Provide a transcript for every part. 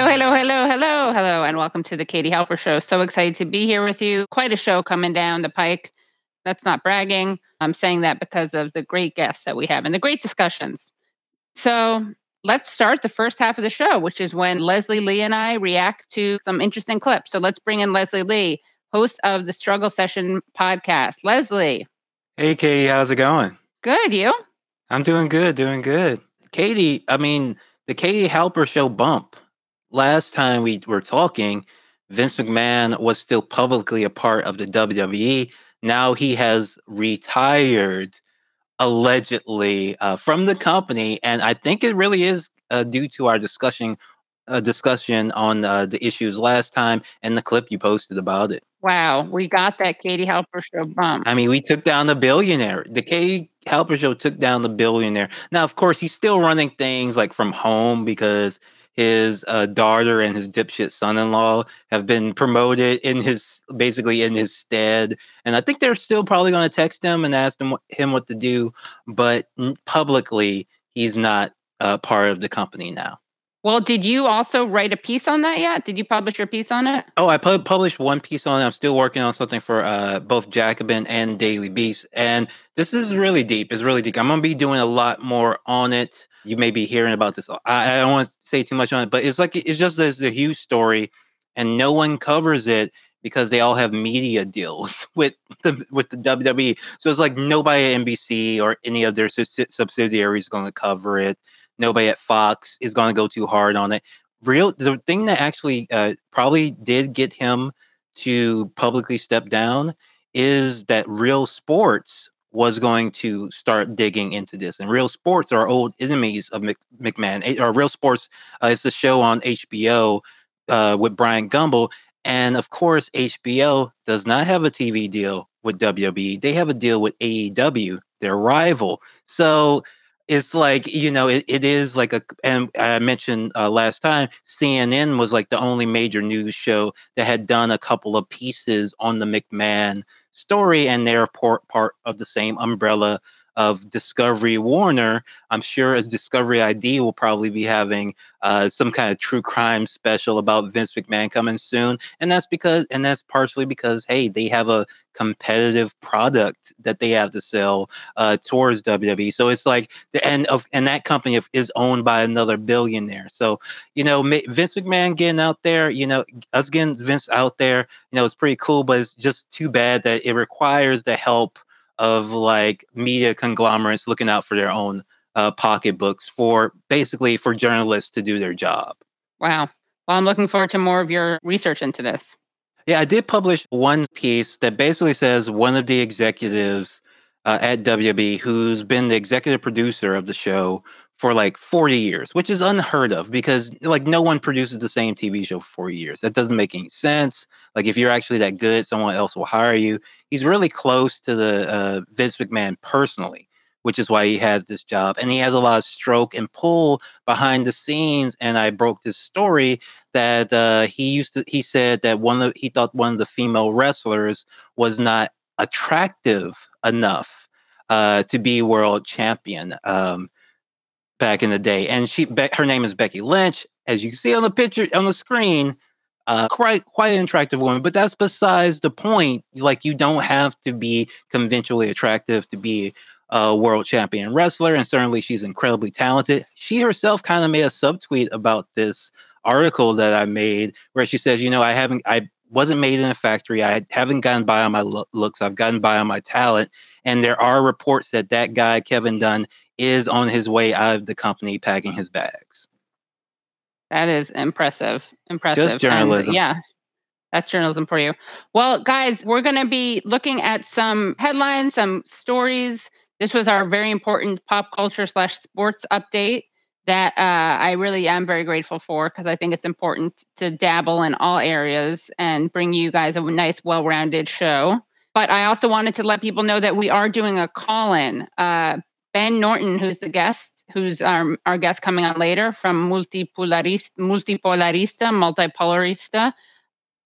Hello, hello, hello, hello, hello, and welcome to the Katie Halper Show. So excited to be here with you. Quite a show coming down the pike. That's not bragging. I'm saying that because of the great guests that we have and the great discussions. So let's start the first half of the show, which is when Leslie Lee and I react to some interesting clips. So let's bring in Leslie Lee, host of the Struggle Session podcast. Leslie. Hey, Katie, how's it going? Good. You? I'm doing good, doing good. Katie, I mean, the Katie Halper Show bump last time we were talking, Vince McMahon was still publicly a part of the WWE. Now he has retired allegedly uh, from the company, and I think it really is uh, due to our discussion uh, discussion on uh, the issues last time and the clip you posted about it. Wow, we got that Katie Halper show bump. I mean, we took down the billionaire. The Katie Halper show took down the billionaire. Now, of course, he's still running things like from home because his uh, daughter and his dipshit son-in-law have been promoted in his basically in his stead and i think they're still probably going to text him and ask him, him what to do but publicly he's not uh, part of the company now. Well did you also write a piece on that yet? Did you publish your piece on it? Oh i pu- published one piece on it. I'm still working on something for uh, both jacobin and daily beast and this is really deep. It's really deep. I'm going to be doing a lot more on it you may be hearing about this. I, I don't want to say too much on it, but it's like it's just this a huge story, and no one covers it because they all have media deals with the with the WWE. So it's like nobody at NBC or any of their subsidiaries going to cover it. Nobody at Fox is going to go too hard on it. Real the thing that actually uh, probably did get him to publicly step down is that Real Sports was going to start digging into this. And Real Sports are old enemies of Mc, McMahon. Or Real Sports uh, is a show on HBO uh, with Bryant Gumbel. And of course, HBO does not have a TV deal with WWE. They have a deal with AEW, their rival. So it's like, you know, it, it is like a, and I mentioned uh, last time, CNN was like the only major news show that had done a couple of pieces on the McMahon story, and they're part, part of the same umbrella of Discovery Warner. I'm sure as Discovery ID will probably be having uh, some kind of true crime special about Vince McMahon coming soon, and that's because, and that's partially because, hey, they have a competitive product that they have to sell uh, towards WWE. So it's like the end of, and that company is owned by another billionaire. So you know, Vince McMahon getting out there, you know, us getting Vince out there, you know, it's pretty cool, but it's just too bad that it requires the help of like media conglomerates looking out for their own uh, pocketbooks for basically for journalists to do their job. Wow. Well, I'm looking forward to more of your research into this. Yeah, I did publish one piece that basically says one of the executives uh, at WB who's been the executive producer of the show for like 40 years, which is unheard of because like no one produces the same TV show for 40 years. That doesn't make any sense. Like if you're actually that good, someone else will hire you. He's really close to the uh, Vince McMahon personally, which is why he has this job. And he has a lot of stroke and pull behind the scenes. And I broke this story that uh, he used to, he said that one of, he thought one of the female wrestlers was not attractive enough uh, to be world champion. Um, back in the day. And she, her name is Becky Lynch, as you can see on the picture on the screen. Uh, quite quite an attractive woman, but that's besides the point. Like you don't have to be conventionally attractive to be a world champion wrestler, and certainly she's incredibly talented. She herself kind of made a subtweet about this article that I made, where she says, "You know, I haven't, I wasn't made in a factory. I haven't gotten by on my lo- looks. I've gotten by on my talent. And there are reports that that guy Kevin Dunn is on his way out of the company packing his bags. That is impressive. Impressive. Just journalism. And yeah. That's journalism for you. Well, guys, we're going to be looking at some headlines, some stories This was our very important pop culture slash sports update that uh, I really am very grateful for because I think it's important to dabble in all areas and bring you guys a nice, well rounded show. But I also wanted to let people know that we are doing a call in. Uh, Ben Norton, who's the guest, who's our, our guest coming on later from Multipolarista, Multipolarista, Multipolarista.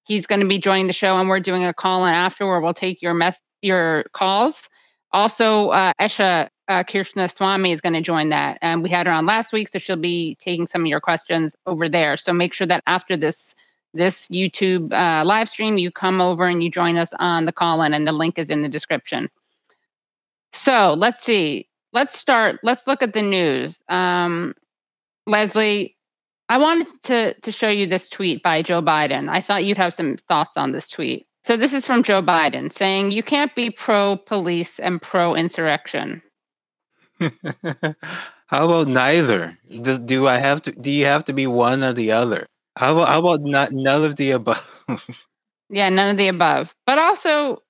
He's going to be joining the show, and we're doing a call in after where we'll take your mess your calls. Also, uh, Esha uh, Krishnaswamy is going to join that. And we had her on last week, so she'll be taking some of your questions over there. So make sure that after this this YouTube uh, live stream, you come over and you join us on the call in, and the link is in the description. So let's see. Let's start. Let's look at the news. Um, Leslie, I wanted to to show you this tweet by Joe Biden. I thought you'd have some thoughts on this tweet. So this is from Joe Biden saying you can't be pro police and pro insurrection. how about neither? Do, do I have to? Do you have to be one or the other? How about how about not none of the above? yeah, none of the above. But also,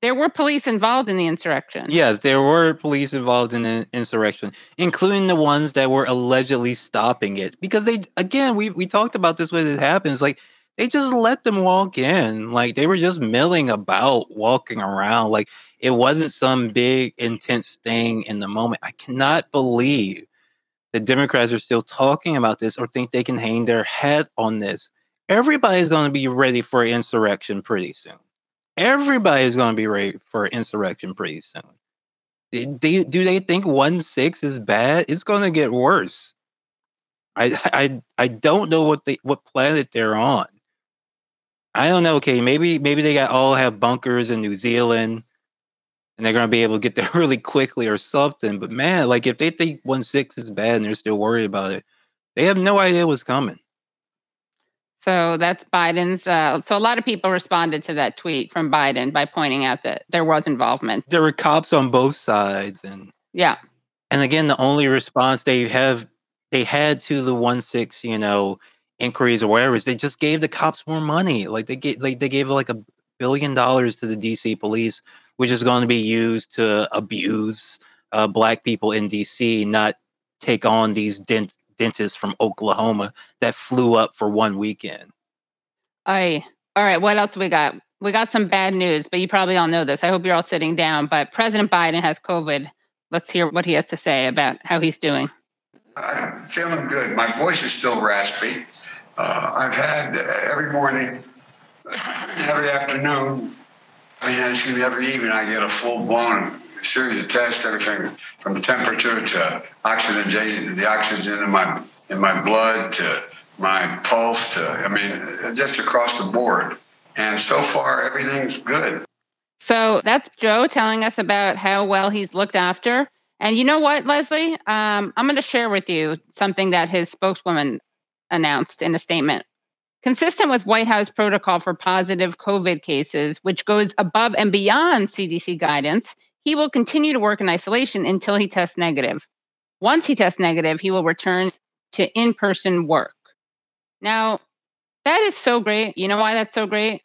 there were police involved in the insurrection. Yes, there were police involved in the insurrection, including the ones that were allegedly stopping it. Because they, again, we we talked about this when it happens. Like they just let them walk in. Like they were just milling about, walking around. Like it wasn't some big intense thing in the moment. I cannot believe the Democrats are still talking about this or think they can hang their head on this. Everybody's going to be ready for insurrection pretty soon. Everybody's going to be ready for insurrection pretty soon. Do, do they think one six is bad? It's going to get worse. I I I don't know what they what planet they're on. I don't know. Okay, maybe maybe they got all have bunkers in New Zealand and they're going to be able to get there really quickly or something. But man, like if they think one six is bad and they're still worried about it, they have no idea what's coming. So that's Biden's. Uh, so a lot of people responded to that tweet from Biden by pointing out that there was involvement. There were cops on both sides, and yeah. And again, the only response they have they had to the one six, you know, inquiries or whatever is they just gave the cops more money. Like they gave like they gave like a billion dollars to the DC police which is going to be used to abuse uh, black people in DC, not take on these dent- dentists from Oklahoma that flew up for one weekend. I all right. What else we got? We got some bad news, but you probably all know this. I hope you're all sitting down. But President Biden has COVID. Let's hear what he has to say about how he's doing. I'm feeling good. My voice is still raspy. Uh, I've had every morning, every afternoon, I mean, excuse me, every evening I get a full blown series of tests, everything from temperature to oxygen, the oxygen in my in my blood to my pulse to, I mean, just across the board. And so far, everything's good. So that's Joe telling us about how well he's looked after. And you know what, Leslie? Um, I'm going to share with you something that his spokeswoman announced in a statement. Consistent with White House protocol for positive COVID cases, which goes above and beyond CDC guidance, he will continue to work in isolation until he tests negative. Once he tests negative, he will return to in person work. Now, that is so great. You know why that's so great?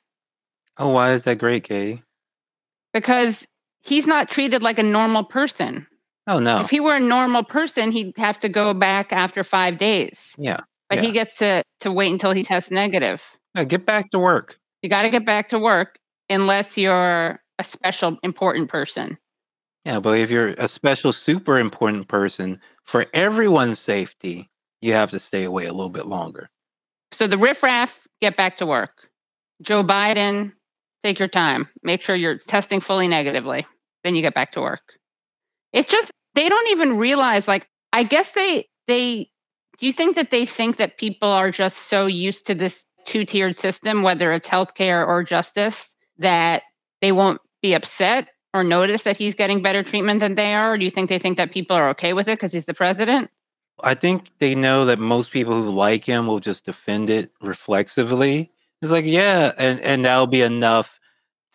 Oh, why is that great, Katie? Because he's not treated like a normal person. Oh, no. If he were a normal person, he'd have to go back after five days. Yeah. But yeah. he gets to to wait until he tests negative. Yeah, get back to work. You got to get back to work unless you're a special important person. Yeah, but if you're a special super important person for everyone's safety, you have to stay away a little bit longer. So the riffraff get back to work. Joe Biden, take your time. Make sure you're testing fully negatively. Then you get back to work. It's just they don't even realize like I guess they they do you think that they think that people are just so used to this two tiered system, whether it's healthcare or justice, that they won't be upset or notice that he's getting better treatment than they are? Or do you think they think that people are okay with it because he's the president? I think they know that most people who like him will just defend it reflexively. It's like, yeah, and, and that'll be enough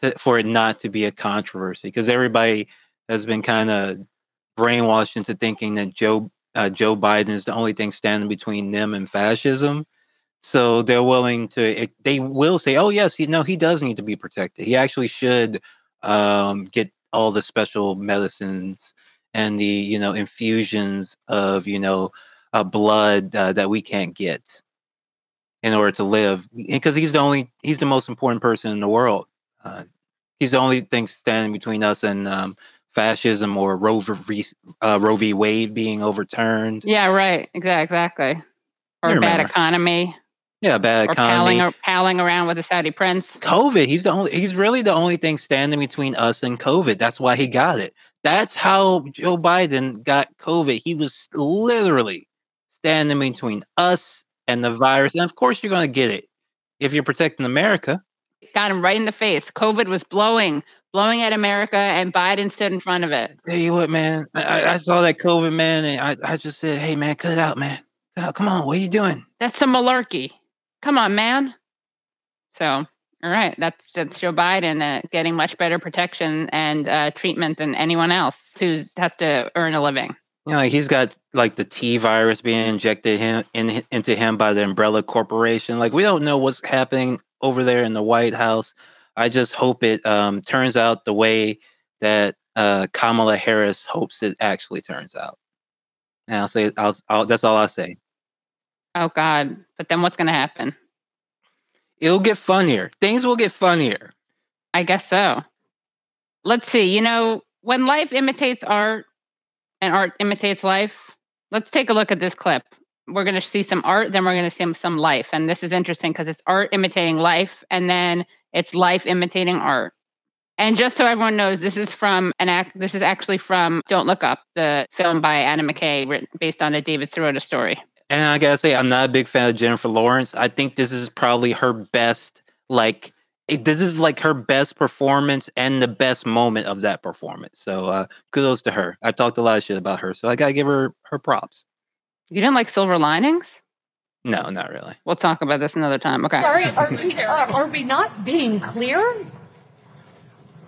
to, for it not to be a controversy because everybody has been kind of brainwashed into thinking that Joe uh, Joe Biden is the only thing standing between them and fascism. So they're willing to, they will say, oh, yes, no, he does need to be protected. He actually should um, get all the special medicines and the you know infusions of you know uh, blood uh, that we can't get in order to live because he's the only he's the most important person in the world uh, he's the only thing standing between us and um, fascism or Roe v. Uh, Roe v. Wade being overturned. Yeah, right. Exactly. Exactly. Or bad economy. Yeah, bad or economy. Palling, palling around with the Saudi prince. COVID. He's the only. He's really the only thing standing between us and COVID. That's why he got it. That's how Joe Biden got COVID. He was literally standing between us and the virus. And of course, you're going to get it if you're protecting America. Got him right in the face. COVID was blowing, blowing at America, and Biden stood in front of it. Tell you what, man, I, I saw that COVID, man, and I, I just said, hey, man, cut it out, man. Come on, what are you doing? That's some malarkey. Come on, man. So, all right, that's that's Joe Biden uh, getting much better protection and uh, treatment than anyone else who has to earn a living. Like he's got like the T virus being injected him in, into him by the Umbrella Corporation. Like we don't know what's happening over there in the White House. I just hope it um, turns out the way that uh, Kamala Harris hopes it actually turns out. And I'll say, I'll, I'll, that's all I'll say. Oh God! But then what's going to happen? It'll get funnier. Things will get funnier. I guess so. Let's see. You know, when life imitates art and art imitates life, let's take a look at this clip. We're going to see some art, then we're going to see some life. And this is interesting because it's art imitating life, and then it's life imitating art. And just so everyone knows, this is from an act. This is actually from "Don't Look Up," the film by Adam McKay, written based on a David Sirota story. And I gotta say, I'm not a big fan of Jennifer Lawrence. I think this is probably her best, like, it, this is like her best performance and the best moment of that performance. So uh, kudos to her. I talked a lot of shit about her, so I gotta give her her props. You didn't like Silver Linings? No, not really. We'll talk about this another time. Okay. Are, are, we, are, are we not being clear?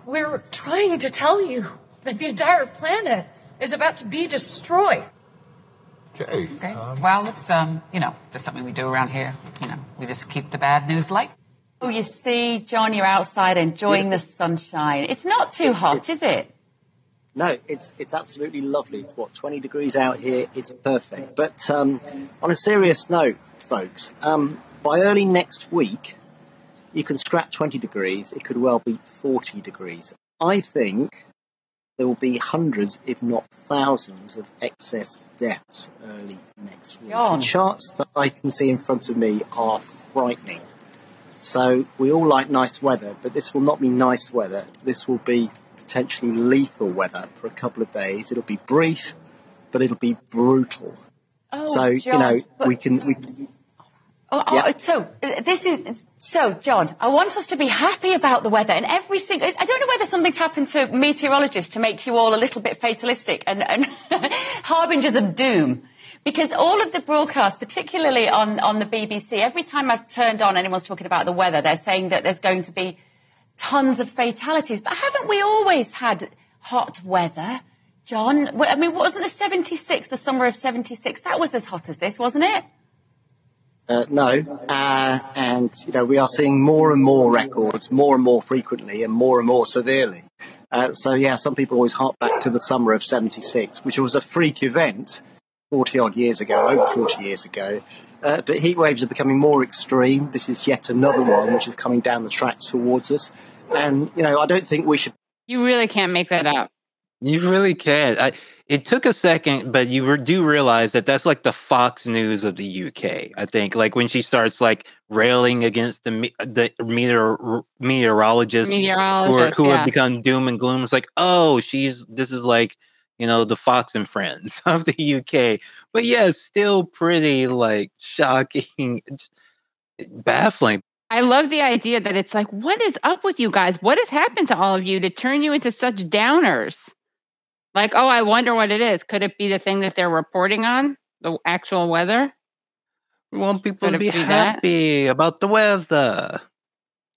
We're trying to tell you that the entire planet is about to be destroyed. Okay. Okay. Um, well, it's um, you know, just something we do around here. You know, we just keep the bad news light. Oh, you see, John, you're outside enjoying the sunshine. It's not too hot, is it? No, it's it's absolutely lovely. It's what 20 degrees out here. It's perfect. But um, on a serious note, folks, um, by early next week, you can scrap 20 degrees. It could well be 40 degrees. I think there will be hundreds, if not thousands, of excess deaths early next week. The charts that I can see in front of me are frightening. So we all like nice weather, but this will not be nice weather. This will be potentially lethal weather for a couple of days. It'll be brief, but it'll be brutal. Oh, so John, you know but- we can we Oh, oh, Yeah. so uh, this is so, John. I want us to be happy about the weather and every single. I don't know whether something's happened to meteorologists to make you all a little bit fatalistic and, and harbingers of doom. Because all of the broadcasts, particularly on, on the BBC, every time I've turned on anyone's talking about the weather, they're saying that there's going to be tons of fatalities. But haven't we always had hot weather, John? I mean, wasn't the 76, the summer of 76, that was as hot as this, wasn't it? Uh, no, uh, and you know we are seeing more and more records, more and more frequently, and more and more severely. Uh, so yeah, some people always hark back to the summer of '76, which was a freak event, forty odd years ago, over forty years ago. Uh, but heat waves are becoming more extreme. This is yet another one which is coming down the tracks towards us, and you know I don't think we should You really can't make that up. You really can. I, it took a second, but you do realize that that's like the Fox News of the UK. I think, like when she starts like railing against the me- the meteor- meteorologists, who, are, Meteorologist, who yeah. have become doom and gloom. It's like, oh, she's this is like you know the Fox and Friends of the UK. But yeah, still pretty like shocking, baffling. I love the idea that it's like, what is up with you guys? What has happened to all of you to turn you into such downers? Like, oh, I wonder what it is. Could it be the thing that they're reporting on, the actual weather? We want people Could to be be that? happy about the weather.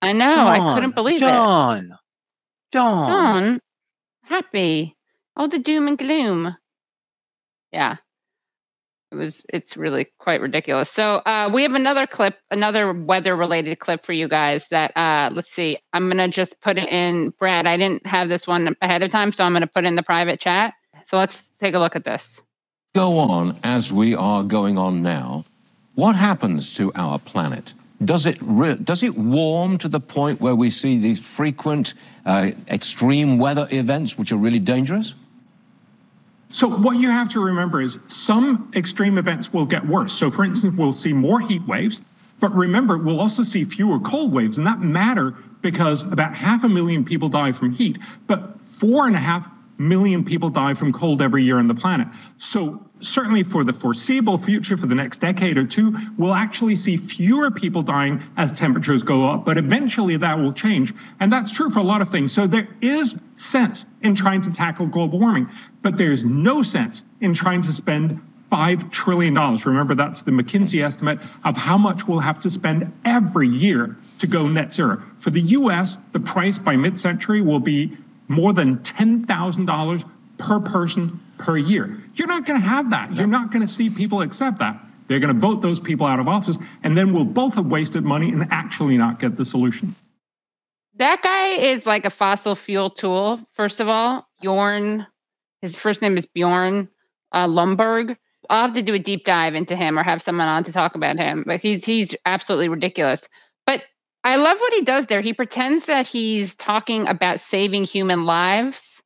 I know. I couldn't John, believe it. John, John, John, happy. Oh, the doom and gloom. Yeah. It was it's really quite ridiculous. So uh we have another clip, another weather related clip for you guys that uh let's see. I'm gonna just put it in Brad. I didn't have this one ahead of time, so I'm gonna put in the private chat. So let's take a look at this. Go on as we are going on now. What happens to our planet? Does it re- does it warm to the point where we see these frequent uh, extreme weather events, which are really dangerous? So what you have to remember is some extreme events will get worse. So for instance, we'll see more heat waves, but remember, we'll also see fewer cold waves, and that matter because about half a million people die from heat, but four and a half million people die from cold every year on the planet. So certainly for the foreseeable future, for the next decade or two, we'll actually see fewer people dying as temperatures go up, but eventually that will change. And that's true for a lot of things. So there is sense in trying to tackle global warming, but there's no sense in trying to spend $5 trillion. Remember, that's the McKinsey estimate of how much we'll have to spend every year to go net zero. For the US, the price by mid century will be more than $10,000 per person per year. You're not going to have that. You're not going to see people accept that. They're going to vote those people out of office, and then we'll both have wasted money and actually not get the solution. That guy is like a fossil fuel tool, first of all. Bjorn, his first name is Bjorn uh, Lomborg. I'll have to do a deep dive into him or have someone on to talk about him. But he's he's absolutely ridiculous. I love what he does there. He pretends that he's talking about saving human lives,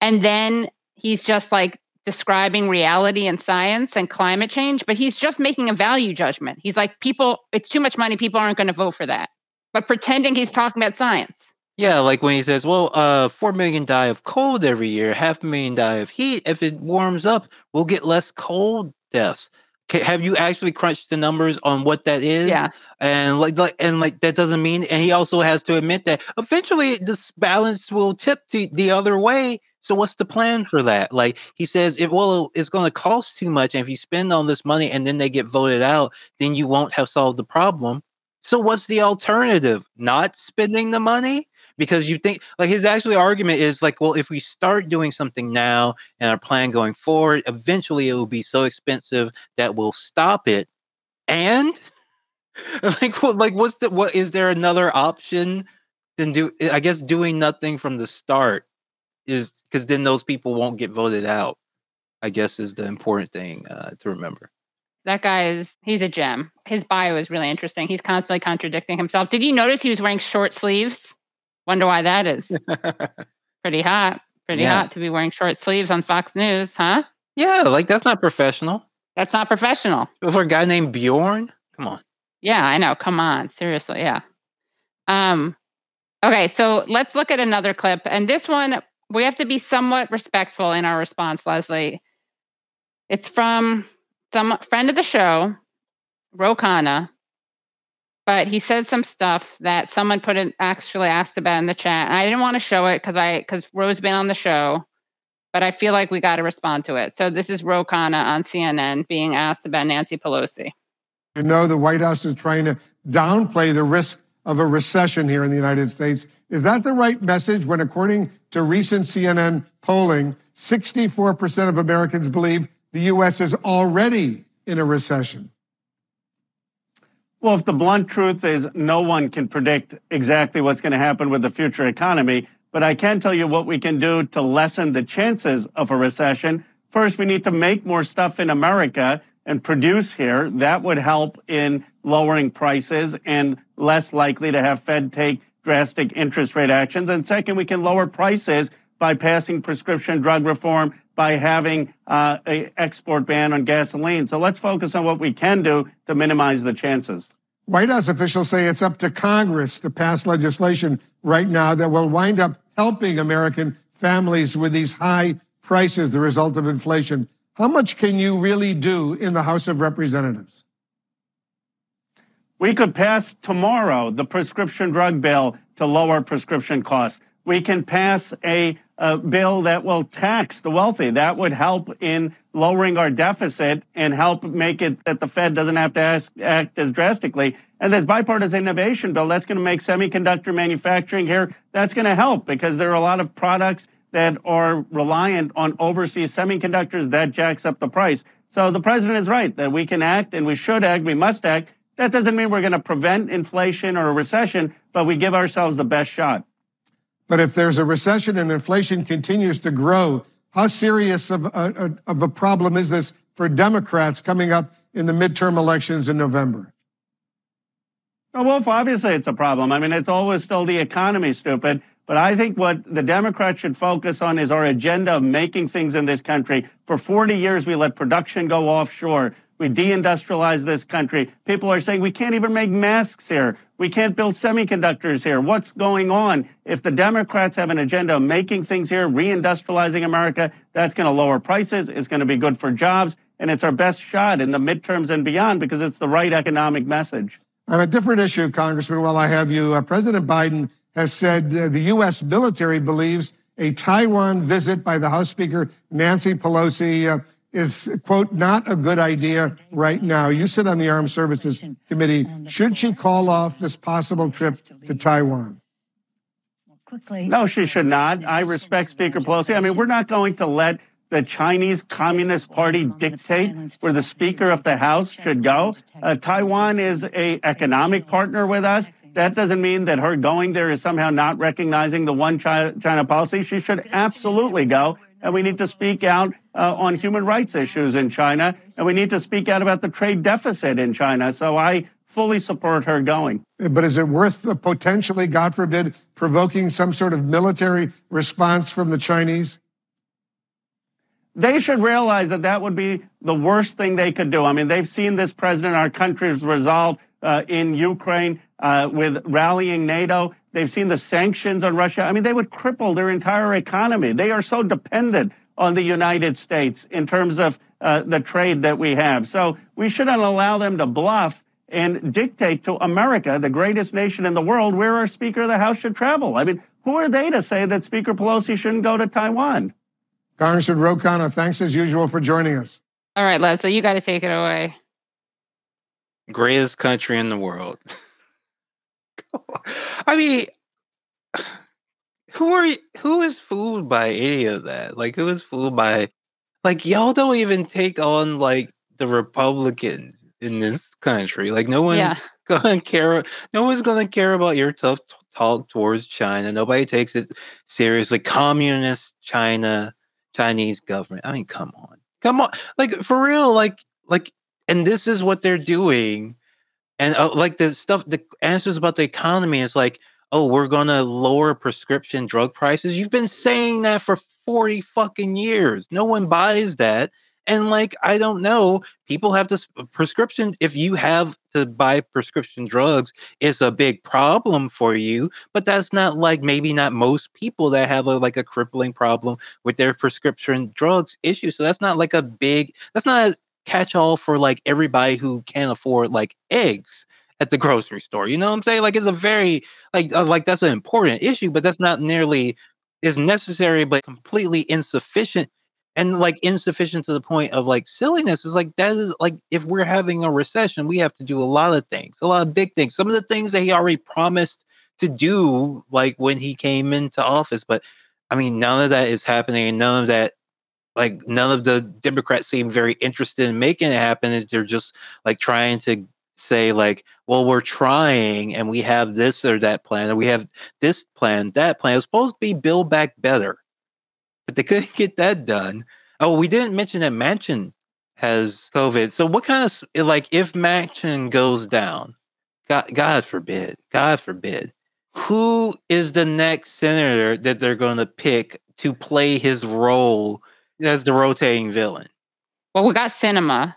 and then he's just like describing reality and science and climate change, but he's just making a value judgment. He's like, people, it's too much money. People aren't going to vote for that, but pretending he's talking about science. Yeah, like when he says, "Well, uh, four million die of cold every year, half a million die of heat. If it warms up, we'll get less cold deaths." Have you actually crunched the numbers on what that is? Yeah, and like, like, and like that doesn't mean. And he also has to admit that eventually this balance will tip to the other way. So what's the plan for that? Like he says, it well, it's going to cost too much, and if you spend all this money and then they get voted out, then you won't have solved the problem. So what's the alternative? Not spending the money? Because you think like his actually argument is like, well, if we start doing something now and our plan going forward, eventually it will be so expensive that we'll stop it. And like, like, what's the what is there another option than do? I guess doing nothing from the start is because then those people won't get voted out. I guess is the important thing uh, to remember. That guy is he's a gem. His bio is really interesting. He's constantly contradicting himself. Did you notice he was wearing short sleeves? Wonder why that is. Pretty hot. Pretty yeah. hot to be wearing short sleeves on Fox News, huh? Yeah, like that's not professional. That's not professional. For a guy named Bjorn? Come on. Yeah, I know. Come on. Seriously, yeah. Um okay, so let's look at another clip. And this one we have to be somewhat respectful in our response, Leslie. It's from some friend of the show, Ro Khanna, but he said some stuff that someone put it actually asked about in the chat. And I didn't want to show it because I because Ro's been on the show, but I feel like we got to respond to it. So this is Ro Khanna on CNN being asked about Nancy Pelosi. You know, the White House is trying to downplay the risk of a recession here in the United States. Is that the right message when, according to recent CNN polling, 64% of Americans believe the U.S. is already in a recession? Well, if the blunt truth is no one can predict exactly what's going to happen with the future economy, but I can tell you what we can do to lessen the chances of a recession. First, we need to make more stuff in America and produce here. That would help in lowering prices and less likely to have Fed take drastic interest rate actions. And second, we can lower prices by passing prescription drug reform, by having uh, an export ban on gasoline. So let's focus on what we can do to minimize the chances. White House officials say it's up to Congress to pass legislation right now that will wind up helping American families with these high prices, the result of inflation. How much can you really do in the House of Representatives? We could pass tomorrow the prescription drug bill to lower prescription costs. We can pass a a bill that will tax the wealthy. That would help in lowering our deficit and help make it that the Fed doesn't have to ask, act as drastically. And this bipartisan innovation bill, that's going to make semiconductor manufacturing here, that's going to help because there are a lot of products that are reliant on overseas semiconductors that jacks up the price. So the president is right that we can act and we should act, we must act. That doesn't mean we're going to prevent inflation or a recession, but we give ourselves the best shot. But if there's a recession and inflation continues to grow, How serious of a, of a problem is this for Democrats coming up in the midterm elections in November? Oh, Wolf, obviously it's a problem. I mean, it's always still the economy, stupid. But I think what the Democrats should focus on is our agenda of making things in this country. For 40 years, we let production go offshore. We deindustrialized this country. People are saying we can't even make masks here. We can't build semiconductors here. What's going on? If the Democrats have an agenda of making things here, reindustrializing America, that's going to lower prices. It's going to be good for jobs. And it's our best shot in the midterms and beyond because it's the right economic message. On a different issue, Congressman, while I have you, uh, President Biden has said uh, the U.S. military believes a Taiwan visit by the House Speaker Nancy Pelosi uh, is, quote, not a good idea right now. You sit on the Armed Services Committee. Should she call off this possible trip to Taiwan? No, she should not. I respect Speaker Pelosi. I mean, we're not going to let the Chinese Communist Party dictate where the Speaker of the House should go. Uh, Taiwan is a economic partner with us. That doesn't mean that her going there is somehow not recognizing the one China, China policy. She should absolutely go. And we need to speak out uh, on human rights issues in China. And we need to speak out about the trade deficit in China. So I fully support her going. But is it worth potentially, God forbid, provoking some sort of military response from the Chinese? They should realize that that would be the worst thing they could do. I mean, they've seen this president, our country's resolve uh, in Ukraine uh, with rallying NATO. They've seen the sanctions on Russia. I mean, they would cripple their entire economy. They are so dependent on the United States in terms of uh, the trade that we have. So we shouldn't allow them to bluff and dictate to America, the greatest nation in the world, where our Speaker of the House should travel. I mean, who are they to say that Speaker Pelosi shouldn't go to Taiwan? Congressman Ro Khanna, thanks as usual for joining us. All right, Leslie, you got to take it away. Greatest country in the world. I mean, who are you, who is fooled by any of that? Like, who is fooled by like y'all don't even take on like the Republicans in this country. Like, no one Yeah. gonna care. No one's gonna care about your tough t- talk towards China. Nobody takes it seriously. Communist China, Chinese government. I mean, come on, come on. Like for real. Like, like, and this is what they're doing and uh, like the stuff the answers about the economy is like oh we're gonna lower prescription drug prices. You've been saying that for 40 fucking years. No one buys that. And like i don't know people have this prescription if you have to buy prescription drugs it's a big problem for you but that's not like maybe not most people that have a like a crippling problem with their prescription drugs issue. So that's not like a big that's not a catch all for like everybody who can't afford like eggs at the grocery store. You know what I'm saying? Like it's a very like uh, like that's an important issue, but that's not nearly is necessary, but completely insufficient. And like insufficient to the point of like silliness is like that is like if we're having a recession, we have to do a lot of things, a lot of big things. Some of the things that he already promised to do, like when he came into office. But I mean, none of that is happening, none of that like none of the Democrats seem very interested in making it happen. They're just like trying to say like, well, we're trying and we have this or that plan, or we have this plan, that plan. It was supposed to be build back better, but they couldn't get that done. Oh, we didn't mention that Manchin has COVID. So what kind of like if Manchin goes down, God, God forbid, God forbid, who is the next senator that they're going to pick to play his role as the rotating villain? Well, we got Sinema.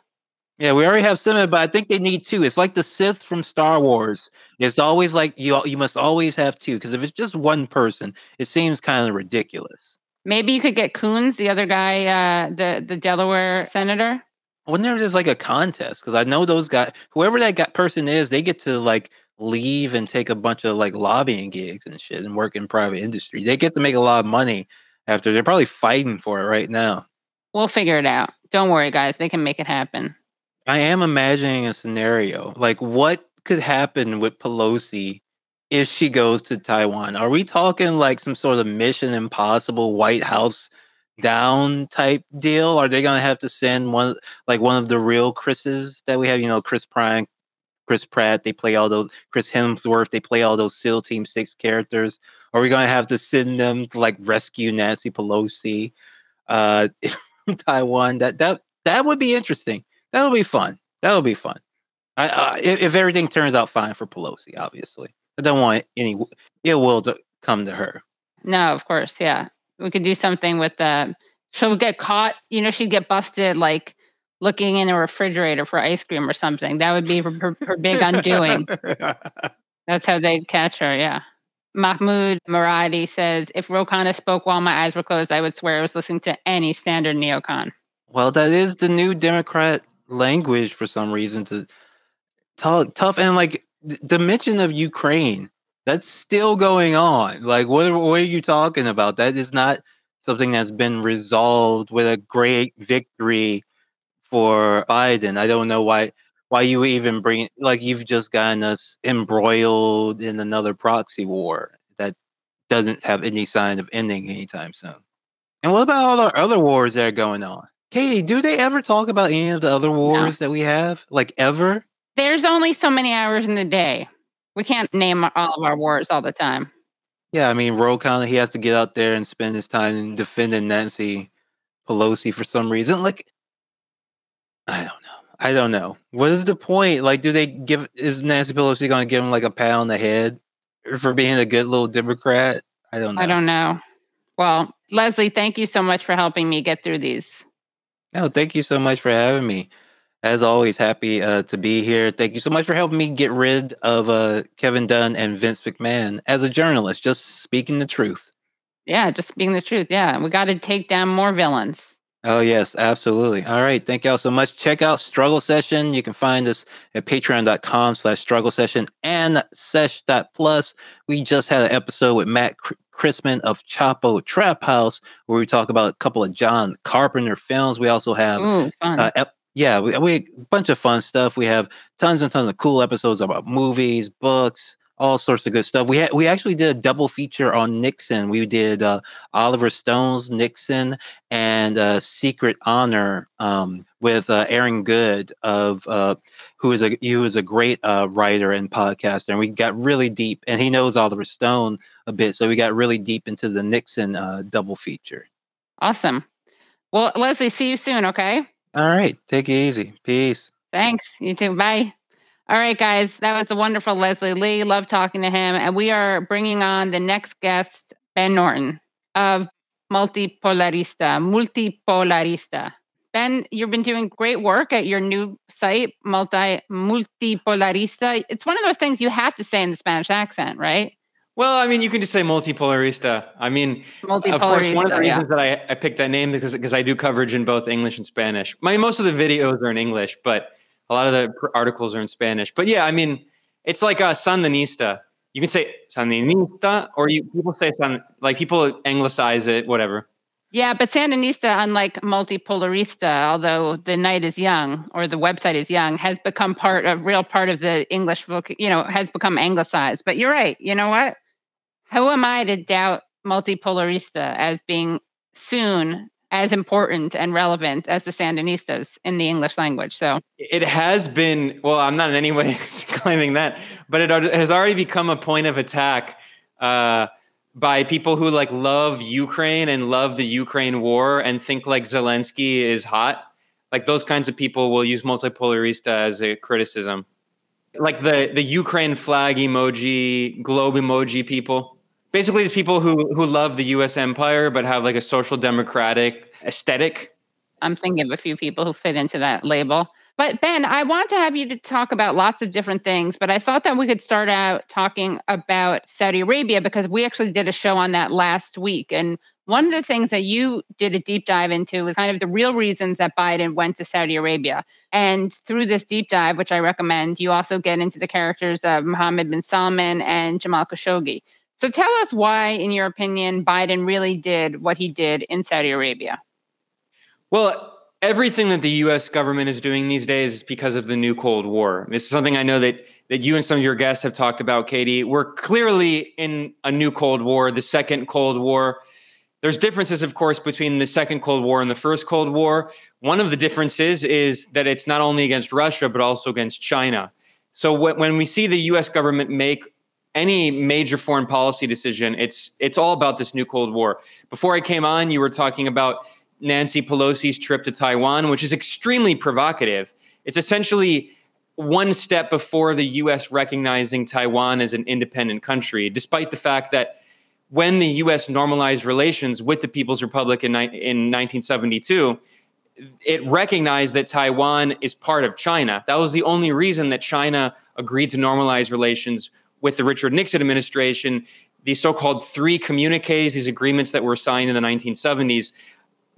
Yeah, we already have Sinema, but I think they need two. It's like the Sith from Star Wars. It's always like you you must always have two because if it's just one person, it seems kind of ridiculous. Maybe you could get Coons, the other guy, uh, the the Delaware senator. When there is like a contest, because I know those guys, whoever that person is, they get to like leave and take a bunch of like lobbying gigs and shit and work in private industry. They get to make a lot of money after. They're probably fighting for it right now. We'll figure it out. Don't worry, guys. They can make it happen. I am imagining a scenario like what could happen with Pelosi if she goes to Taiwan. Are we talking like some sort of Mission Impossible White House down type deal? Are they gonna have to send one like one of the real Chris's that we have? You know, Chris Pine, Chris Pratt. They play all those Chris Hemsworth. They play all those SEAL Team Six characters. Are we gonna have to send them to like rescue Nancy Pelosi? uh, Taiwan. That that that would be interesting. That would be fun. That would be fun. I, uh, if, if everything turns out fine for Pelosi, obviously, I don't want any ill will to come to her. No, of course, yeah. We could do something with the. She'll get caught. You know, she'd get busted like looking in a refrigerator for ice cream or something. That would be her, her, big undoing. That's how they'd catch her. Yeah. Mahmoud Maradi says, if Ro Khanna spoke while my eyes were closed, I would swear I was listening to any standard neocon. Well, that is the new Democrat language for some reason to talk tough and like the mention of Ukraine. That's still going on. Like, what, what are you talking about? That is not something that's been resolved with a great victory for Biden. I don't know why why you even bring like you've just gotten us embroiled in another proxy war that doesn't have any sign of ending anytime soon. And what about all the other wars that are going on? Katie, do they ever talk about any of the other wars no. that we have? Like ever? There's only so many hours in the day. We can't name all of our wars all the time. Yeah, I mean, Ro Khanna, he has to get out there and spend his time defending Nancy Pelosi for some reason. Like, I don't know. I don't know. What is the point? Like, do they give? Is Nancy Pelosi going to give him like a pat on the head for being a good little Democrat? I don't know. I don't know. Well, Leslie, thank you so much for helping me get through these. No, thank you so much for having me. As always, happy uh, to be here. Thank you so much for helping me get rid of uh, Kevin Dunn and Vince McMahon as a journalist, just speaking the truth. Yeah, just speaking the truth. Yeah, we got to take down more villains. Oh, yes, absolutely. All right. Thank y'all so much. Check out Struggle Session. You can find us at patreon.com slash struggle session and sesh.plus. We just had an episode with Matt Christman of Chapo Trap House where we talk about a couple of John Carpenter films. We also have, Ooh, uh, ep- yeah, we, we a bunch of fun stuff. We have tons and tons of cool episodes about movies, books, all sorts of good stuff. We had we actually did a double feature on Nixon. We did uh, Oliver Stone's Nixon and uh, Secret Honor um, with uh, Aaron Good of uh, who is a who is a great uh, writer and podcaster. And we got really deep, and he knows Oliver Stone a bit, so we got really deep into the Nixon uh, double feature. Awesome. Well, Leslie, see you soon. Okay. All right. Take it easy. Peace. Thanks. You too. Bye. All right, guys, that was the wonderful Leslie Lee. Love talking to him. And we are bringing on the next guest, Ben Norton of Multipolarista. Multipolarista. Ben, you've been doing great work at your new site, Multi Multipolarista. It's one of those things you have to say in the Spanish accent, right? Well, I mean, you can just say multipolarista. I mean, of course, one of the reasons yeah. that I, I picked that name is because I do coverage in both English and Spanish. My most of the videos are in English, but a lot of the articles are in Spanish. But yeah, I mean, it's like a Sandinista. You can say Sandinista, or you people say San, like people anglicize it, whatever. Yeah, but Sandinista, unlike multipolarista, although the night is young or the website is young, has become part of real part of the English voc. You know, has become anglicized. But you're right. You know what? Who am I to doubt multipolarista as being soon as important and relevant as the Sandinistas in the English language. So it has been, well, I'm not in any way claiming that, but it has already become a point of attack uh, by people who like love Ukraine and love the Ukraine war and think like Zelensky is hot. Like those kinds of people will use multipolarista as a criticism. Like the, the Ukraine flag emoji, globe emoji people basically it's people who who love the U.S. empire but have like a social democratic aesthetic. I'm thinking of a few people who fit into that label. But Ben, I want to have you to talk about lots of different things, but I thought that we could start out talking about Saudi Arabia because we actually did a show on that last week. And one of the things that you did a deep dive into was kind of the real reasons that Biden went to Saudi Arabia. And through this deep dive, which I recommend, you also get into the characters of Mohammed bin Salman and Jamal Khashoggi. So tell us why, in your opinion, Biden really did what he did in Saudi Arabia. Well, everything that the US government is doing these days is because of the new Cold War. This is something I know that that you and some of your guests have talked about, Katie. We're clearly in a new Cold War, the second Cold War. There's differences, of course, between the second Cold War and the first Cold War. One of the differences is that it's not only against Russia, but also against China. So when we see the US government make any major foreign policy decision, it's it's all about this new Cold War. Before I came on, you were talking about Nancy Pelosi's trip to Taiwan, which is extremely provocative. It's essentially one step before the US recognizing Taiwan as an independent country, despite the fact that when the US normalized relations with the People's Republic in, in 1972, it recognized that Taiwan is part of China. That was the only reason that China agreed to normalize relations with the Richard Nixon administration. These so called three communiques, these agreements that were signed in the 1970s,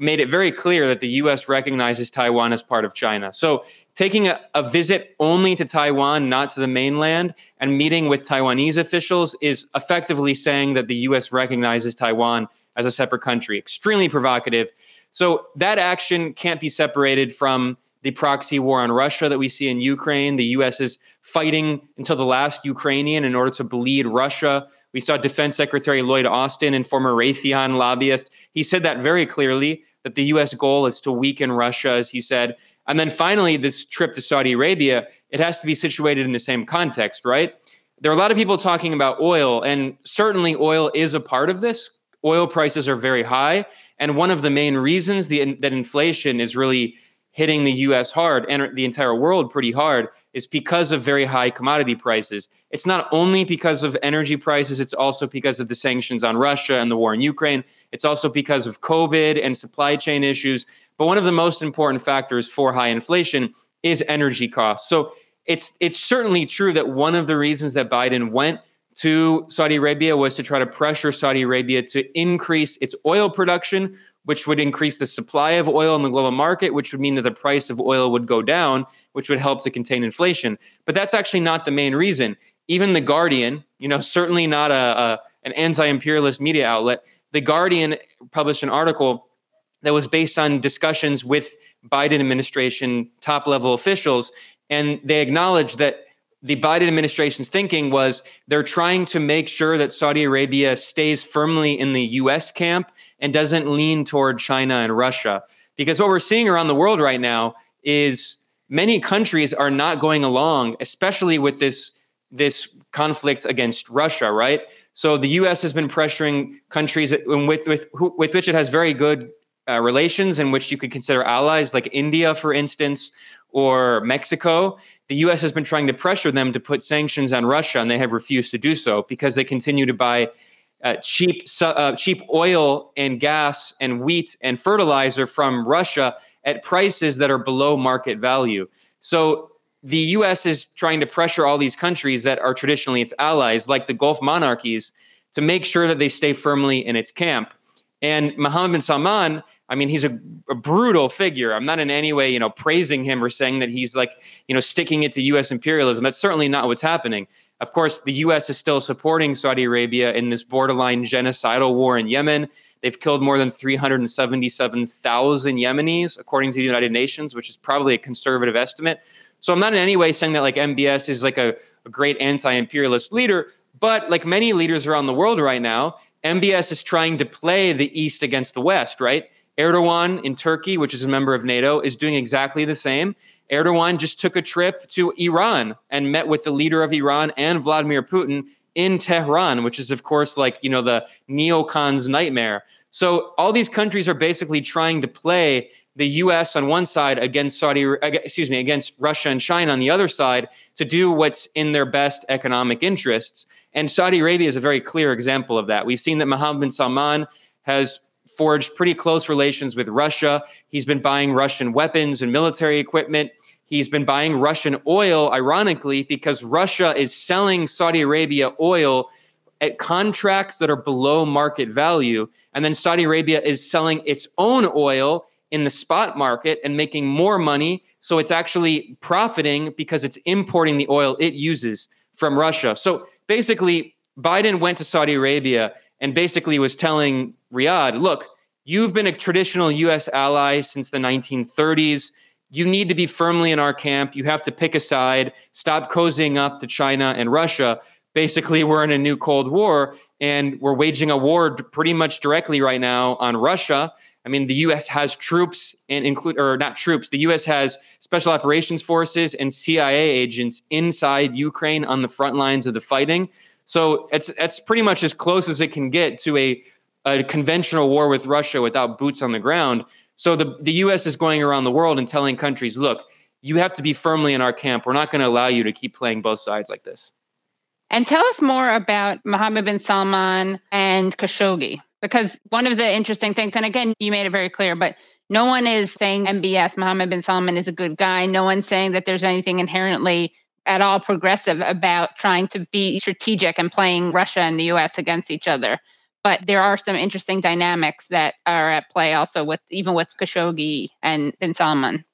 made it very clear that the US recognizes Taiwan as part of China. So, taking a, a, visit only to Taiwan, not to the mainland, and meeting with Taiwanese officials is effectively saying that the US recognizes Taiwan as a separate country. Extremely provocative. So, that action can't be separated from the proxy war on Russia that we see in Ukraine. The US is fighting until the last Ukrainian in order to bleed Russia. We saw Defense Secretary Lloyd Austin and former Raytheon lobbyist. He said that very clearly that the US goal is to weaken Russia, as he said. And then finally, this trip to Saudi Arabia, it has to be situated in the same context, right? There are a lot of people talking about oil, and certainly oil is a part of this. Oil prices are very high. And one of the main reasons the, that inflation is really hitting the US hard and the entire world pretty hard is because of very high commodity prices. It's not only because of energy prices, it's also because of the sanctions on Russia and the war in Ukraine. It's also because of COVID and supply chain issues. But one of the most important factors for high inflation is energy costs. So it's it's certainly true that one of the reasons that Biden went to Saudi Arabia was to try to pressure Saudi Arabia to increase its oil production, which would increase the supply of oil in the global market, which would mean that the price of oil would go down, which would help to contain inflation. But that's actually not the main reason. Even the Guardian, you know, certainly not a, a an anti-imperialist media outlet, the Guardian published an article that was based on discussions with Biden administration top level officials, and they acknowledged that the Biden administration's thinking was they're trying to make sure that Saudi Arabia stays firmly in the US camp and doesn't lean toward China and Russia. Because what we're seeing around the world right now is many countries are not going along, especially with this, this conflict against Russia, right? So the US has been pressuring countries with, with, with which it has very good uh, relations and which you could consider allies, like India, for instance, or Mexico, the US has been trying to pressure them to put sanctions on Russia, and they have refused to do so because they continue to buy uh, cheap, uh, cheap oil and gas and wheat and fertilizer from Russia at prices that are below market value. So the US is trying to pressure all these countries that are traditionally its allies, like the Gulf monarchies, to make sure that they stay firmly in its camp. And Mohammed bin Salman I mean, he's a, a, brutal figure. I'm not in any way, you know, praising him or saying that he's like, you know, sticking it to U.S. imperialism. That's certainly not what's happening. Of course, the U.S. is still supporting Saudi Arabia in this borderline genocidal war in Yemen. They've killed more than 377,000 Yemenis, according to the United Nations, which is probably a conservative estimate. So I'm not in any way saying that like MBS is like a, a great anti-imperialist leader, but like many leaders around the world right now, MBS is trying to play the East against the West, right? Erdogan in Turkey, which is a member of NATO, is doing exactly the same. Erdogan just took a trip to Iran and met with the leader of Iran and Vladimir Putin in Tehran, which is, of course, like, you know, the neocons' nightmare. So all these countries are basically trying to play the US on one side against Saudi, excuse me, against Russia and China on the other side to do what's in their best economic interests. And Saudi Arabia is a very clear example of that. We've seen that Mohammed bin Salman has forged pretty close relations with Russia. He's been buying Russian weapons and military equipment. He's been buying Russian oil, ironically, because Russia is selling Saudi Arabia oil at contracts that are below market value. And then Saudi Arabia is selling its own oil in the spot market and making more money. So it's actually profiting because it's importing the oil it uses from Russia. So basically, Biden went to Saudi Arabia and basically was telling Riyadh, look, you've been a traditional US ally since the 1930s. You need to be firmly in our camp. You have to pick a side, stop cozying up to China and Russia. Basically, we're in a new Cold War and we're waging a war pretty much directly right now on Russia. I mean, the U.S. has troops and include, or not troops. The U.S. has special operations forces and CIA agents inside Ukraine on the front lines of the fighting. So it's it's pretty much as close as it can get to a, a conventional war with Russia without boots on the ground. So the, the US is going around the world and telling countries, look, you have to be firmly in our camp. We're not going to allow you to keep playing both sides like this. And tell us more about Mohammed bin Salman and Khashoggi, because one of the interesting things, and again, you made it very clear, but no one is saying MBS, Mohammed bin Salman, is a good guy. No one's saying that there's anything inherently at all progressive about trying to be strategic and playing Russia and the US against each other. But there are some interesting dynamics that are at play also with even with Khashoggi and bin Salman.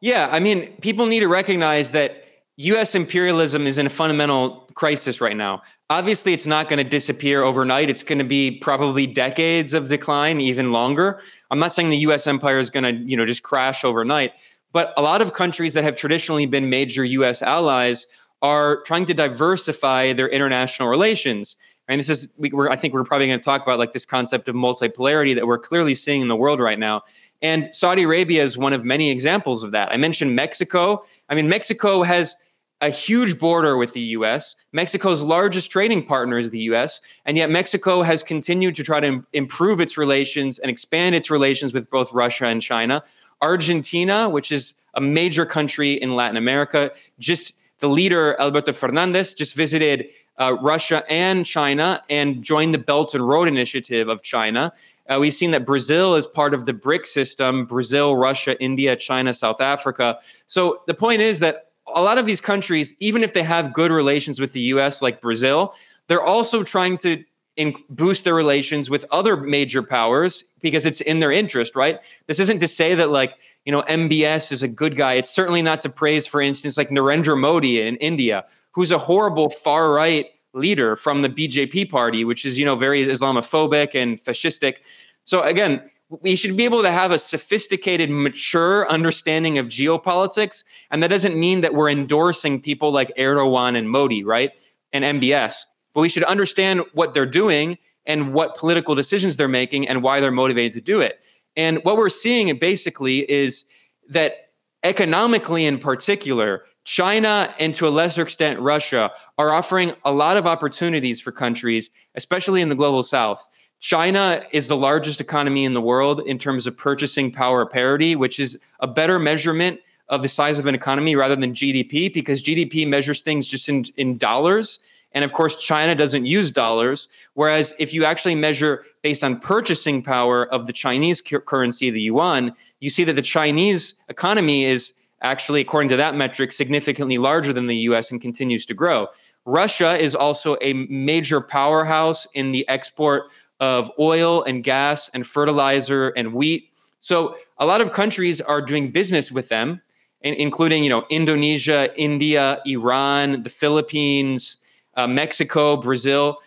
Yeah, I mean, people need to recognize that US imperialism is in a fundamental crisis right now. Obviously, it's not going to disappear overnight. It's going to be probably decades of decline, even longer. I'm not saying the US empire is going to, you know, just crash overnight, but a lot of countries that have traditionally been major US allies are trying to diversify their international relations. And this is, we, I think we're probably going to talk about like this concept of multipolarity that we're clearly seeing in the world right now. And Saudi Arabia is one of many examples of that. I mentioned Mexico. I mean, Mexico has a huge border with the US. Mexico's largest trading partner is the US. And yet, Mexico has continued to try to Im- improve its relations and expand its relations with both Russia and China. Argentina, which is a major country in Latin America, just the leader, Alberto Fernandez, just visited uh, Russia and China and joined the Belt and Road Initiative of China. Uh, we've seen that Brazil is part of the BRICS system Brazil, Russia, India, China, South Africa. So the point is that a lot of these countries, even if they have good relations with the US, like Brazil, they're also trying to in, boost their relations with other major powers because it's in their interest, right? This isn't to say that, like, you know, MBS is a good guy. It's certainly not to praise, for instance, like Narendra Modi in India, who's a horrible far right leader from the BJP party, which is, you know, very Islamophobic and fascistic. So again, we should be able to have a sophisticated, mature understanding of geopolitics. And that doesn't mean that we're endorsing people like Erdogan and Modi, right? And MBS. But we should understand what they're doing and what political decisions they're making and why they're motivated to do it. And what we're seeing basically is that economically, in particular, China and to a lesser extent Russia are offering a lot of opportunities for countries, especially in the global south. China is the largest economy in the world in terms of purchasing power parity, which is a better measurement of the size of an economy rather than GDP because GDP measures things just in, in dollars. And of course, China doesn't use dollars. Whereas if you actually measure based on purchasing power of the Chinese currency, the yuan, you see that the Chinese economy is actually, according to that metric, significantly larger than the US and continues to grow. Russia is also a major powerhouse in the export of oil and gas and fertilizer and wheat. So a lot of countries are doing business with them, including you know Indonesia, India, Iran, the Philippines, uh, Mexico, Brazil,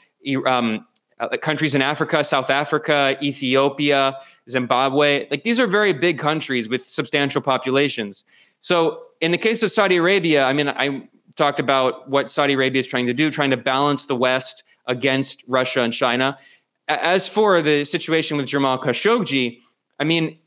um, uh, countries in Africa, South Africa, Ethiopia, Zimbabwe. Like these are very big countries with substantial populations. So in the case of Saudi Arabia, I mean, I talked about what Saudi Arabia is trying to do, trying to balance the West against Russia and China. As for the situation with Jamal Khashoggi, I mean,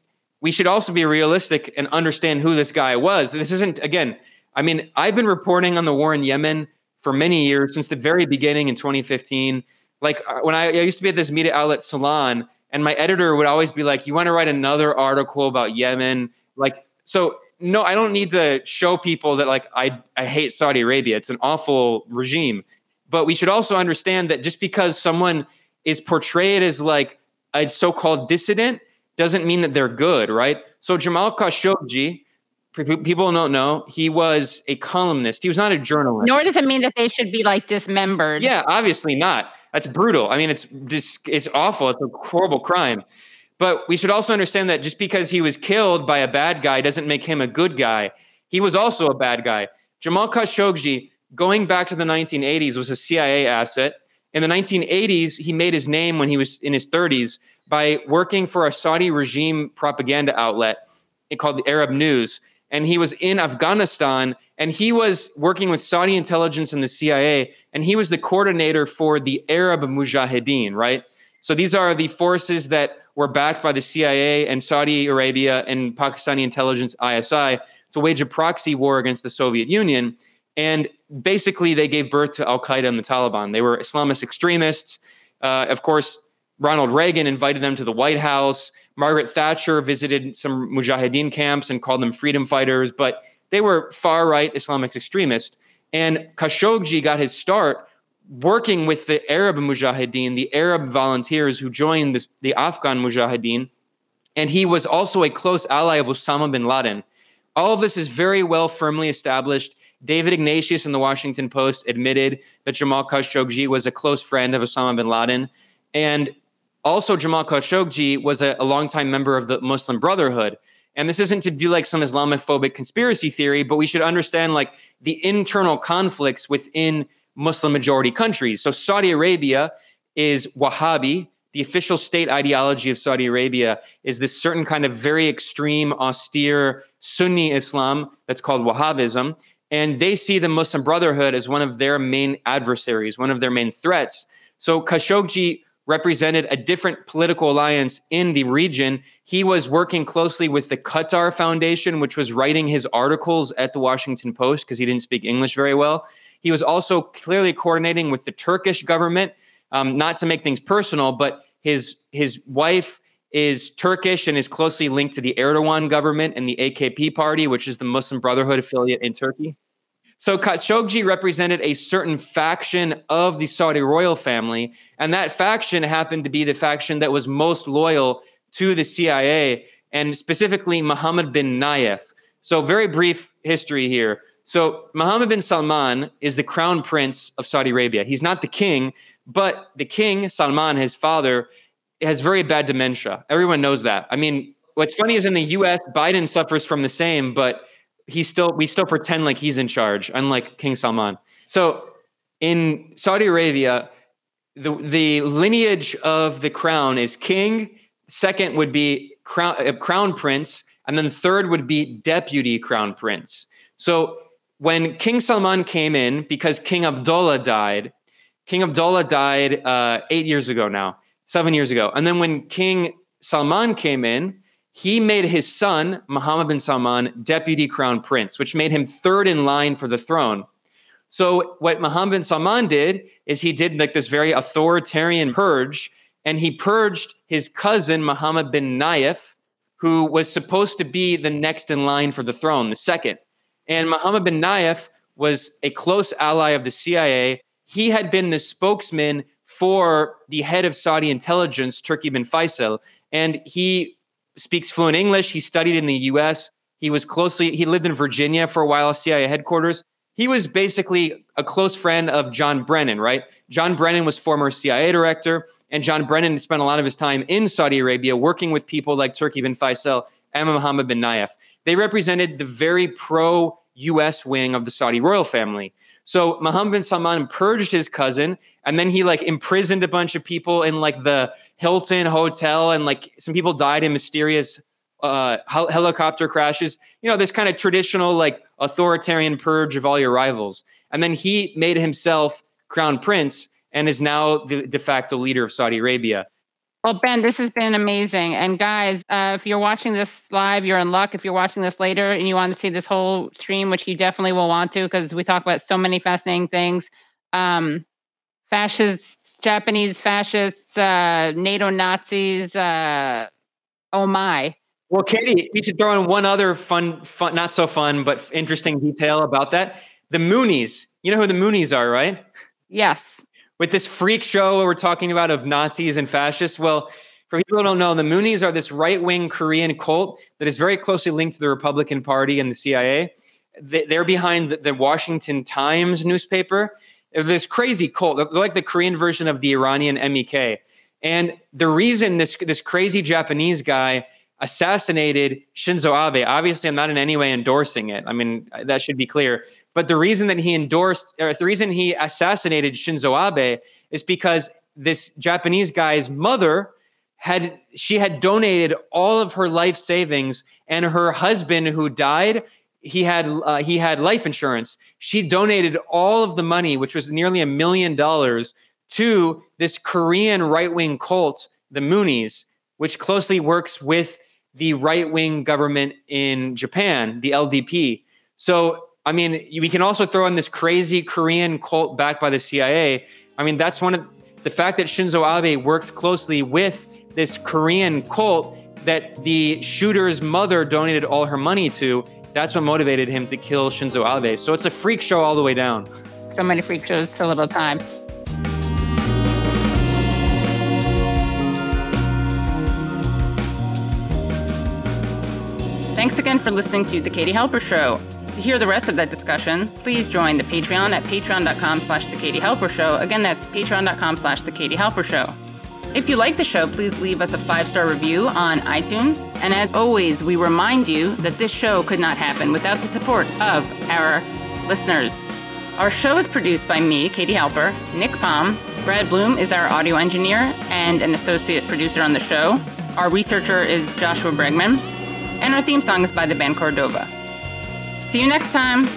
we should also be realistic and understand who this guy was. This isn't, again, I mean, I've been reporting on the war in Yemen for many years, since the very beginning in 2015. Like uh, when I, I used to be at this media outlet, Salon, and my editor would always be like, You want to write another article about Yemen? Like, so no, I don't need to show people that like I, I hate Saudi Arabia. It's an awful regime. But we should also understand that just because someone is portrayed as like a so-called dissident doesn't mean that they're good, right? So Jamal Khashoggi, people don't know, he was a columnist. He was not a journalist. Nor does it mean that they should be like dismembered. Yeah, obviously not. That's brutal. I mean, it's just it's awful. It's a horrible crime. But we should also understand that just because he was killed by a bad guy doesn't make him a good guy. He was also a bad guy. Jamal Khashoggi, going back to the 1980s, was a CIA asset. In the 1980s, he made his name when he was in his 30s by working for a Saudi regime propaganda outlet called the Arab News. And he was in Afghanistan and he was working with Saudi intelligence and the CIA. And he was the coordinator for the Arab Mujahideen, right? So these are the forces that were backed by the CIA and Saudi Arabia and Pakistani intelligence ISI to wage a proxy war against the Soviet Union. And basically, they gave birth to Al Qaeda and the Taliban. They were Islamist extremists. Uh, of course, Ronald Reagan invited them to the White House. Margaret Thatcher visited some Mujahideen camps and called them freedom fighters, but they were far right Islamic extremists. And Khashoggi got his start working with the Arab Mujahideen, the Arab volunteers who joined this, the Afghan Mujahideen. And he was also a close ally of Osama bin Laden. All of this is very well firmly established. David Ignatius in the Washington Post admitted that Jamal Khashoggi was a close friend of Osama bin Laden. And also, Jamal Khashoggi was a, a longtime member of the Muslim Brotherhood. And this isn't to be like some Islamophobic conspiracy theory, but we should understand like the internal conflicts within Muslim majority countries. So Saudi Arabia is Wahhabi. The official state ideology of Saudi Arabia is this certain kind of very extreme, austere Sunni Islam that's called Wahhabism. And they see the Muslim Brotherhood as one of their main adversaries, one of their main threats. So Khashoggi represented a different political alliance in the region. He was working closely with the Qatar Foundation, which was writing his articles at the Washington Post because he didn't speak English very well. He was also clearly coordinating with the Turkish government, um, not to make things personal, but his his wife is Turkish and is closely linked to the Erdogan government and the AKP party, which is the Muslim Brotherhood affiliate in Turkey. So Khashoggi represented a certain faction of the Saudi royal family, and that faction happened to be the faction that was most loyal to the CIA, and specifically Mohammed bin Nayef. So, very brief history here. So, Mohammed bin Salman is the crown prince of Saudi Arabia. He's not the king, but the king, Salman, his father, has very bad dementia. Everyone knows that. I mean, what's funny is in the US, Biden suffers from the same, but he still we still pretend like he's in charge, unlike King Salman. So in Saudi Arabia, the the lineage of the crown is king. Second would be crown uh, crown prince, and then third would be deputy crown prince. So when King Salman came in, because King Abdullah died, King Abdullah died uh, eight years ago now, seven years ago, and then when King Salman came in, he made his son, Mohammed bin Salman, deputy crown prince, which made him third in line for the throne. So, what Mohammed bin Salman did is he did like this very authoritarian purge, and he purged his cousin, Mohammed bin Nayef, who was supposed to be the next in line for the throne, the second. And Mohammed bin Nayef was a close ally of the CIA. He had been the spokesman for the head of Saudi intelligence, Turki bin Faisal, and he speaks fluent English. He studied in the US. He was closely, he lived in Virginia for a while, CIA headquarters. He was basically a close friend of John Brennan, right? John Brennan was former CIA director, and John Brennan spent a lot of his time in Saudi Arabia working with people like Turki bin Faisal and Mohammed bin Nayef. They represented the very pro US wing of the Saudi royal family. So Mohammed bin Salman purged his cousin, and then he like imprisoned a bunch of people in like the Hilton hotel, and like some people died in mysterious uh, hel- helicopter crashes. You know, this kind of traditional like authoritarian purge of all your rivals. And then he made himself crown prince and is now the de facto leader of Saudi Arabia. Well, Ben, this has been amazing. And guys, uh, if you're watching this live, you're in luck. If you're watching this later and you want to see this whole stream, which you definitely will want to, because we talk about so many fascinating things. Um, fascists, Japanese fascists, uh, NATO Nazis. Uh, oh my! Well, Katie, we should throw in one other fun, fun, not so fun, but interesting detail about that. The Moonies. You know who the Moonies are, right? Yes with this freak show we're talking about of Nazis and fascists. Well, for people who don't know, the Moonies are this right wing Korean cult that is very closely linked to the Republican Party and the CIA. They're behind the Washington Times newspaper. This crazy cult. They're like the Korean version of the Iranian MEK. And the reason this, this crazy Japanese guy assassinated Shinzo Abe. Obviously, I'm not in any way endorsing it. I mean, that should be clear. But the reason that he endorsed, or the reason he assassinated Shinzo Abe is because this Japanese guy's mother had she had donated all of her life savings, and her husband who died. He had uh, he had life insurance. She donated all of the money, which was nearly a million dollars, to this Korean right wing cult, the Moonies, which closely works with the right wing government in Japan, the LDP. So, I mean, we can also throw in this crazy Korean cult backed by the CIA. I mean, that's one of the fact that Shinzo Abe worked closely with this Korean cult that the shooter's mother donated all her money to, that's what motivated him to kill Shinzo Abe. So it's a freak show all the way down. So many freak shows, so little time. Thanks again for listening to The Katie Halper Show. To hear the rest of that discussion, please join the Patreon at patreon.com slash The Katie Halper Show. Again, that's patreon.com slash The Katie Halper Show. If you like the show, please leave us a five star review on iTunes. And as always, we remind you that this show could not happen without the support of our listeners. Our show is produced by me, Katie Halper, Nick Palm. Brad Bloom is our audio engineer and an associate producer on the show. Our researcher is Joshua Bregman. And our theme song is by the band Cordova. See you next time.